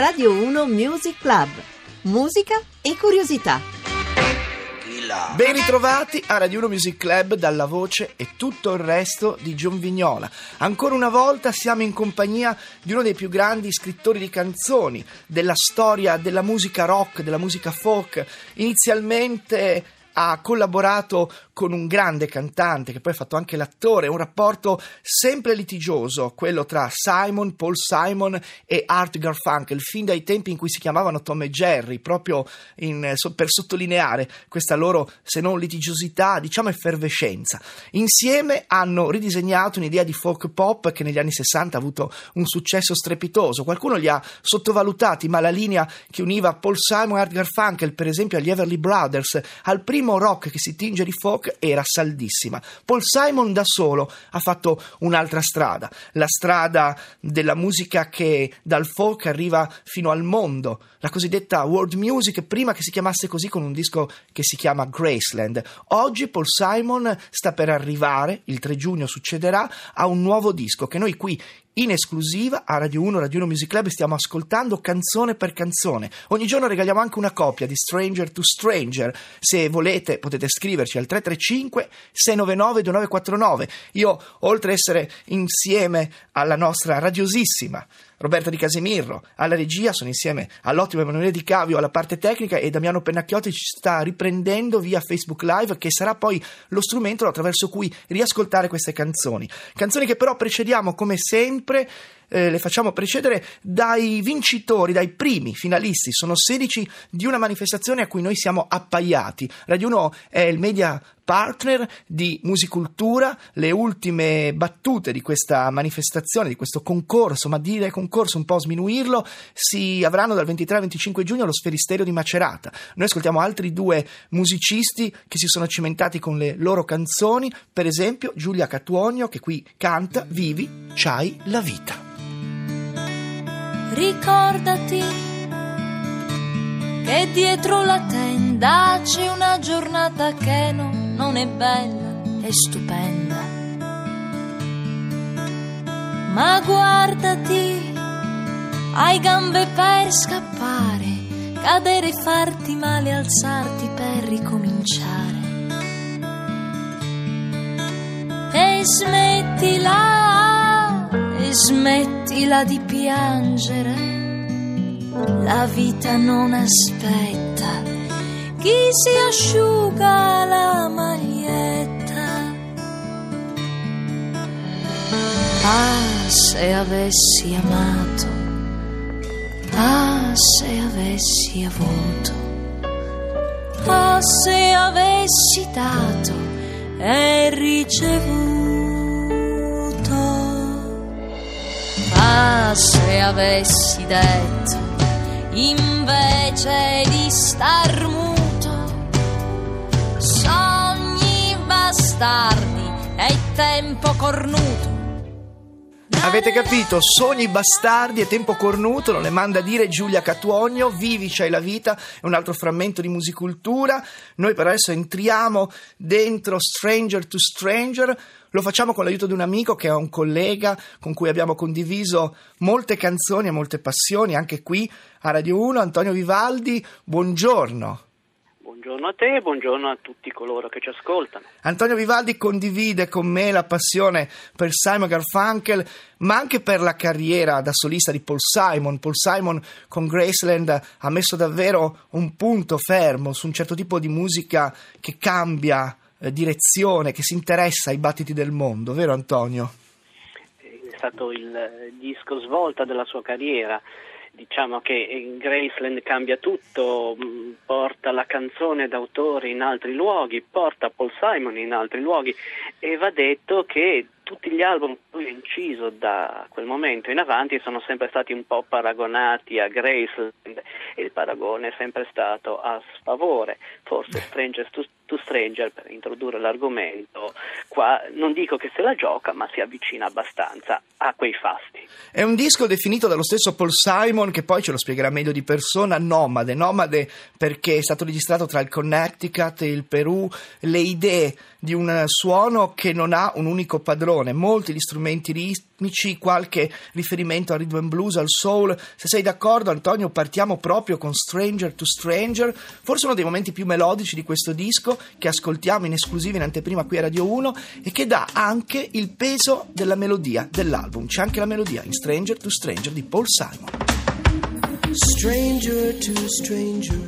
Radio 1 Music Club. Musica e curiosità. Ben ritrovati a Radio 1 Music Club dalla voce e tutto il resto di John Vignola. Ancora una volta siamo in compagnia di uno dei più grandi scrittori di canzoni della storia della musica rock, della musica folk. Inizialmente ha collaborato con un grande cantante che poi ha fatto anche l'attore, un rapporto sempre litigioso, quello tra Simon, Paul Simon e Art Garfunkel, fin dai tempi in cui si chiamavano Tom e Jerry, proprio in, per sottolineare questa loro, se non litigiosità, diciamo effervescenza. Insieme hanno ridisegnato un'idea di folk pop che negli anni 60 ha avuto un successo strepitoso. Qualcuno li ha sottovalutati, ma la linea che univa Paul Simon e Art Garfunkel, per esempio agli Everly Brothers, al primo rock che si tinge di folk era saldissima. Paul Simon da solo ha fatto un'altra strada, la strada della musica che dal folk arriva fino al mondo, la cosiddetta world music, prima che si chiamasse così con un disco che si chiama Graceland. Oggi Paul Simon sta per arrivare, il 3 giugno succederà, a un nuovo disco che noi qui in esclusiva a Radio 1, Radio 1 Music Club stiamo ascoltando canzone per canzone. Ogni giorno regaliamo anche una copia di Stranger to Stranger. Se volete potete scriverci al 335 699 2949. Io, oltre ad essere insieme alla nostra radiosissima Roberta Di Casemirro alla regia, sono insieme all'ottimo Emanuele Di Cavio alla parte tecnica e Damiano Pennacchiotti ci sta riprendendo via Facebook Live che sarà poi lo strumento attraverso cui riascoltare queste canzoni. Canzoni che però precediamo come sempre eh, le facciamo precedere dai vincitori, dai primi finalisti. Sono 16 di una manifestazione a cui noi siamo appaiati. Radio 1 è il media partner di Musicultura. Le ultime battute di questa manifestazione, di questo concorso, ma dire concorso un po' sminuirlo, si avranno dal 23 al 25 giugno allo Sferisterio di Macerata. Noi ascoltiamo altri due musicisti che si sono cimentati con le loro canzoni, per esempio Giulia Catuonio che qui canta Vivi, c'hai la vita. Ricordati che dietro la tenda c'è una giornata che non, non è bella, è stupenda. Ma guardati, hai gambe per scappare, cadere, farti male, alzarti per ricominciare. E smettila e smettila di piangere. La vita non aspetta chi si asciuga la maglietta. Ah, se avessi amato, ah, se avessi avuto, ah, se avessi dato e ricevuto. Se avessi detto, invece di star muto, sogni bastardi e tempo cornuto. Avete capito? Sogni bastardi e tempo cornuto, non le manda a dire Giulia Catuogno, Vivi c'hai la vita, è un altro frammento di musicultura. Noi per adesso entriamo dentro Stranger to Stranger, lo facciamo con l'aiuto di un amico che è un collega con cui abbiamo condiviso molte canzoni e molte passioni, anche qui a Radio 1, Antonio Vivaldi, buongiorno. Buongiorno a te e buongiorno a tutti coloro che ci ascoltano. Antonio Vivaldi condivide con me la passione per Simon Garfunkel, ma anche per la carriera da solista di Paul Simon. Paul Simon con Graceland ha messo davvero un punto fermo su un certo tipo di musica che cambia direzione, che si interessa ai battiti del mondo, vero Antonio? È stato il disco svolta della sua carriera diciamo che Graceland cambia tutto, mm, porta la canzone d'autore in altri luoghi, porta Paul Simon in altri luoghi e va detto che tutti gli album che ha inciso da quel momento in avanti sono sempre stati un po' paragonati a Graceland e il paragone è sempre stato a sfavore. Forse Stranger to, to Stranger, per introdurre l'argomento, qua non dico che se la gioca, ma si avvicina abbastanza a quei fasti. È un disco definito dallo stesso Paul Simon, che poi ce lo spiegherà meglio di persona, nomade. Nomade perché è stato registrato tra il Connecticut e il Perù, le idee di un suono che non ha un unico padrone, molti gli strumenti ritmici, qualche riferimento al rhythm and blues, al soul. Se sei d'accordo, Antonio, partiamo proprio con Stranger to Stranger, forse uno dei momenti più melodici di questo disco che ascoltiamo in esclusiva in anteprima qui a Radio 1 e che dà anche il peso della melodia dell'album. C'è anche la melodia in Stranger to Stranger di Paul Simon. Stranger to stranger,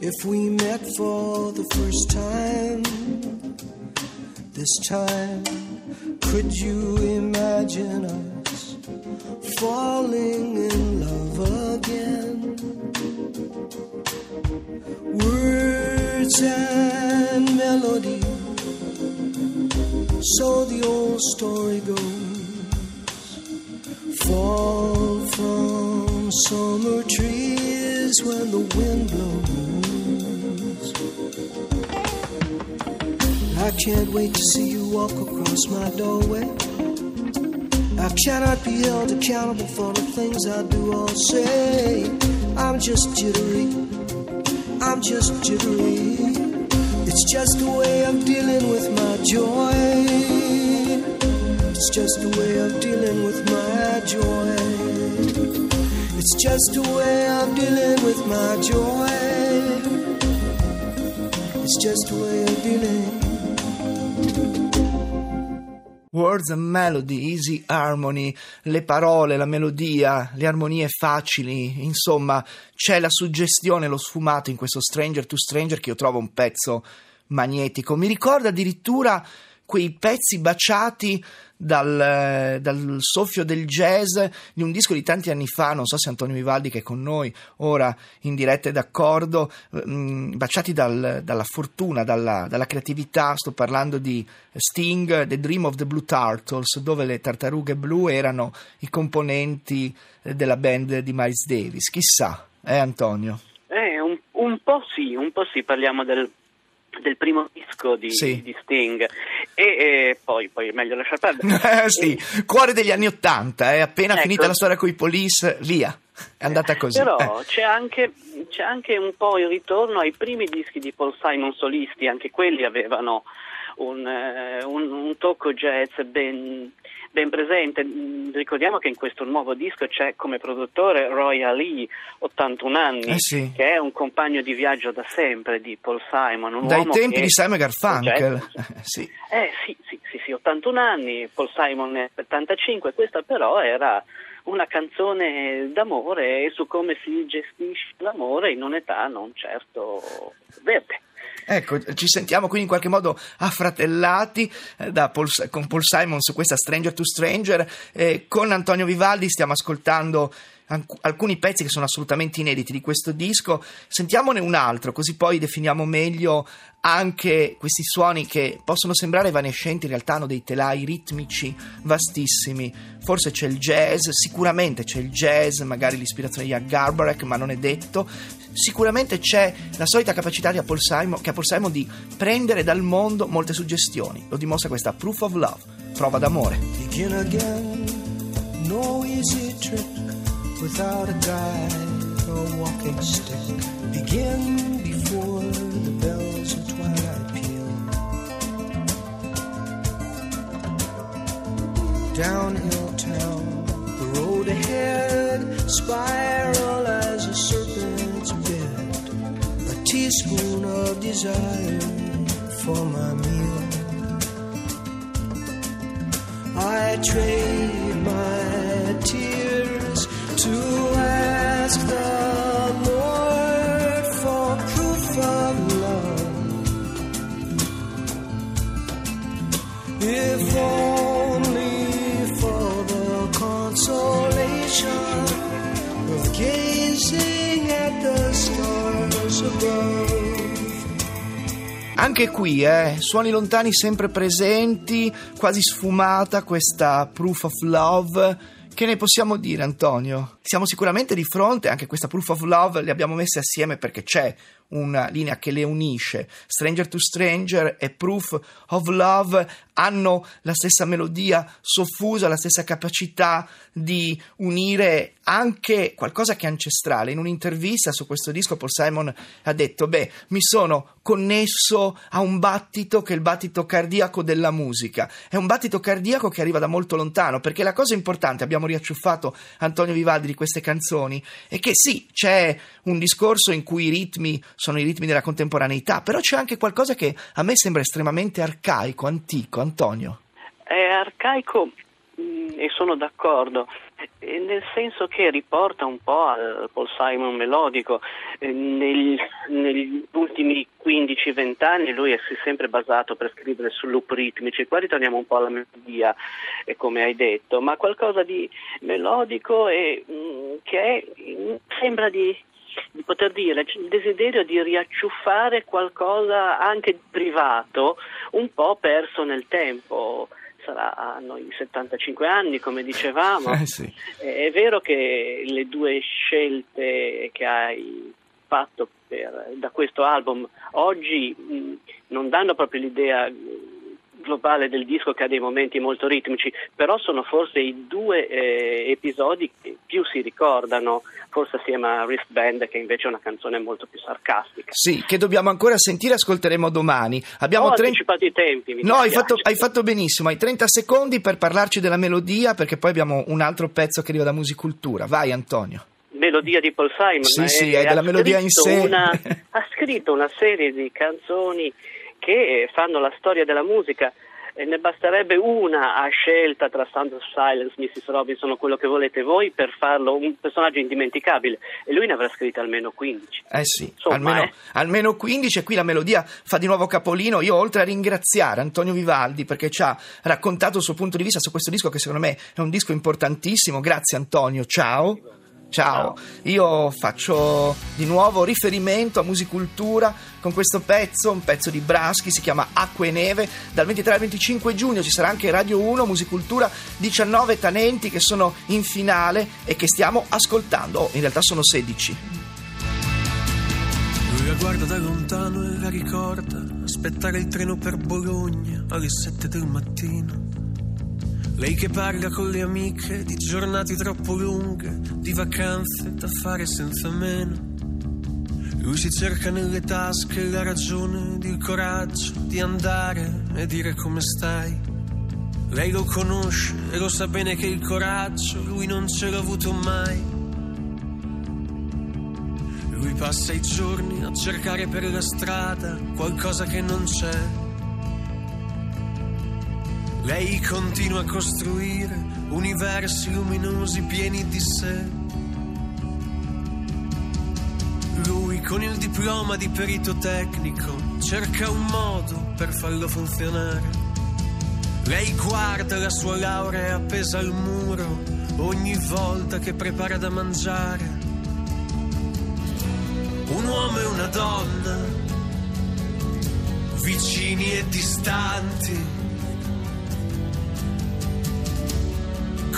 if we met for the first time, this time, could you imagine us falling in love again? Words and melody, so the old story goes fall from summer trees when the wind blows. I can't wait to see you walk across my doorway. I cannot be held accountable for the things I do or say. I'm just jittery. I'm just jittery. It's just a way of dealing with my joy. It's just a way of dealing with my joy. It's just a way of dealing with my joy. It's just a way of dealing. Words and melody, easy harmony, le parole, la melodia, le armonie facili, insomma, c'è la suggestione, lo sfumato in questo Stranger to Stranger che io trovo un pezzo magnetico. Mi ricorda addirittura quei pezzi baciati dal, dal, soffio del jazz di un disco di tanti anni fa, non so se Antonio Vivaldi che è con noi ora in diretta è d'accordo, mm, baciati dal, dalla fortuna, dalla, dalla, creatività, sto parlando di Sting, The Dream of the Blue Turtles, dove le tartarughe blu erano i componenti della band di Miles Davis, chissà, eh Antonio? Eh, un po' sì, un po' sì, parliamo del del primo disco di, sì. di Sting e, e poi, poi, è meglio lasciar perdere eh, sì, cuore degli anni Ottanta è appena ecco. finita la storia con i police via è andata così però eh. c'è, anche, c'è anche un po' il ritorno ai primi dischi di Paul Simon solisti anche quelli avevano un, un, un tocco jazz ben ben presente. Mm, ricordiamo che in questo nuovo disco c'è come produttore Roy Ali, 81 anni, eh sì. che è un compagno di viaggio da sempre di Paul Simon. Dai tempi che... di Simon Garfunkel. sì. Eh sì, sì, sì, sì, 81 anni, Paul Simon è 75, questa però era una canzone d'amore su come si gestisce l'amore in un'età non certo verde. Ecco, ci sentiamo quindi in qualche modo affratellati eh, Paul, con Paul Simon su questa Stranger to Stranger. Eh, con Antonio Vivaldi stiamo ascoltando alcuni pezzi che sono assolutamente inediti di questo disco. Sentiamone un altro, così poi definiamo meglio anche questi suoni che possono sembrare evanescenti, in realtà hanno dei telai ritmici vastissimi. Forse c'è il jazz, sicuramente c'è il jazz, magari l'ispirazione di Garbarek, ma non è detto sicuramente c'è la solita capacità di Paul Simon, che ha Paul Simon di prendere dal mondo molte suggestioni. Lo dimostra questa Proof of Love, prova d'amore. Begin again, no easy trick without a guide or walking stick. Begin before the bells of twilight peal. Downhill town, the road ahead, spiral as a serpent's bed. A teaspoon of desire for my meal. I trade Anche qui, eh, suoni lontani sempre presenti, quasi sfumata questa proof of love. Che ne possiamo dire, Antonio? Siamo sicuramente di fronte, anche questa proof of love le abbiamo messe assieme perché c'è una linea che le unisce. Stranger to Stranger e Proof of Love hanno la stessa melodia soffusa, la stessa capacità di unire anche qualcosa che è ancestrale. In un'intervista su questo disco Paul Simon ha detto, beh, mi sono connesso a un battito che è il battito cardiaco della musica. È un battito cardiaco che arriva da molto lontano, perché la cosa importante, abbiamo riacciuffato Antonio Vivaldi di queste canzoni, è che sì, c'è un discorso in cui i ritmi sono i ritmi della contemporaneità, però c'è anche qualcosa che a me sembra estremamente arcaico, antico. Antonio. È arcaico mm, e sono d'accordo, nel senso che riporta un po' al Paul Simon melodico. Negli, negli ultimi 15-20 anni lui si è sempre basato per scrivere su loop ritmici, qua ritorniamo un po' alla melodia, come hai detto, ma qualcosa di melodico e mm, che è, sembra di di poter dire, il desiderio di riacciuffare qualcosa anche di privato, un po' perso nel tempo. Saranno i 75 anni, come dicevamo. Eh sì. È vero che le due scelte che hai fatto per, da questo album oggi mh, non danno proprio l'idea globale del disco che ha dei momenti molto ritmici, però sono forse i due eh, episodi che più si ricordano, forse assieme a Wristband che invece è una canzone molto più sarcastica. Sì, che dobbiamo ancora sentire, ascolteremo domani. Abbiamo Ho 30... anticipato i tempi. No, hai fatto, hai fatto benissimo, hai 30 secondi per parlarci della melodia perché poi abbiamo un altro pezzo che arriva da Musicultura. Vai Antonio. Melodia di Paul Simon. Sì, eh, sì, è della melodia in sé. una- ha scritto una serie di canzoni che fanno la storia della musica. E ne basterebbe una a scelta tra Sound of Silence, Mrs. Robinson o quello che volete voi per farlo un personaggio indimenticabile e lui ne avrà scritte almeno 15. Eh sì, Insomma, almeno, eh. almeno 15 e qui la melodia fa di nuovo capolino. Io oltre a ringraziare Antonio Vivaldi perché ci ha raccontato il suo punto di vista su questo disco che secondo me è un disco importantissimo. Grazie Antonio, ciao. Ciao, io faccio di nuovo riferimento a Musicultura con questo pezzo, un pezzo di Braschi, si chiama Acqua e Neve. Dal 23 al 25 giugno ci sarà anche Radio 1, Musicultura, 19 talenti che sono in finale e che stiamo ascoltando. Oh, in realtà sono 16. Lui la guarda da lontano e la ricorda aspettare il treno per Bologna alle sette del mattino. Lei che parla con le amiche di giornate troppo lunghe, di vacanze da fare senza meno. Lui si cerca nelle tasche la ragione ed il coraggio di andare e dire come stai. Lei lo conosce e lo sa bene che il coraggio lui non ce l'ha avuto mai. Lui passa i giorni a cercare per la strada qualcosa che non c'è. Lei continua a costruire universi luminosi pieni di sé. Lui con il diploma di perito tecnico cerca un modo per farlo funzionare. Lei guarda la sua laurea appesa al muro ogni volta che prepara da mangiare un uomo e una donna, vicini e distanti,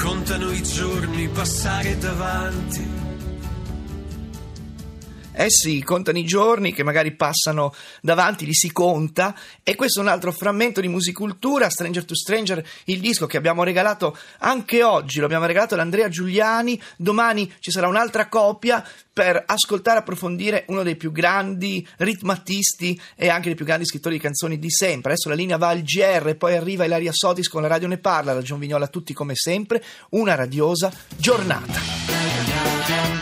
contano i giorni passare davanti. Eh sì, contano i giorni che magari passano davanti, li si conta e questo è un altro frammento di musicultura, Stranger to Stranger, il disco che abbiamo regalato anche oggi, lo abbiamo regalato ad Andrea Giuliani, domani ci sarà un'altra copia per ascoltare e approfondire uno dei più grandi ritmatisti e anche dei più grandi scrittori di canzoni di sempre. Adesso la linea va al GR, poi arriva Ilaria Sotis con la radio ne parla, la Gion Vignola a tutti come sempre, una radiosa giornata.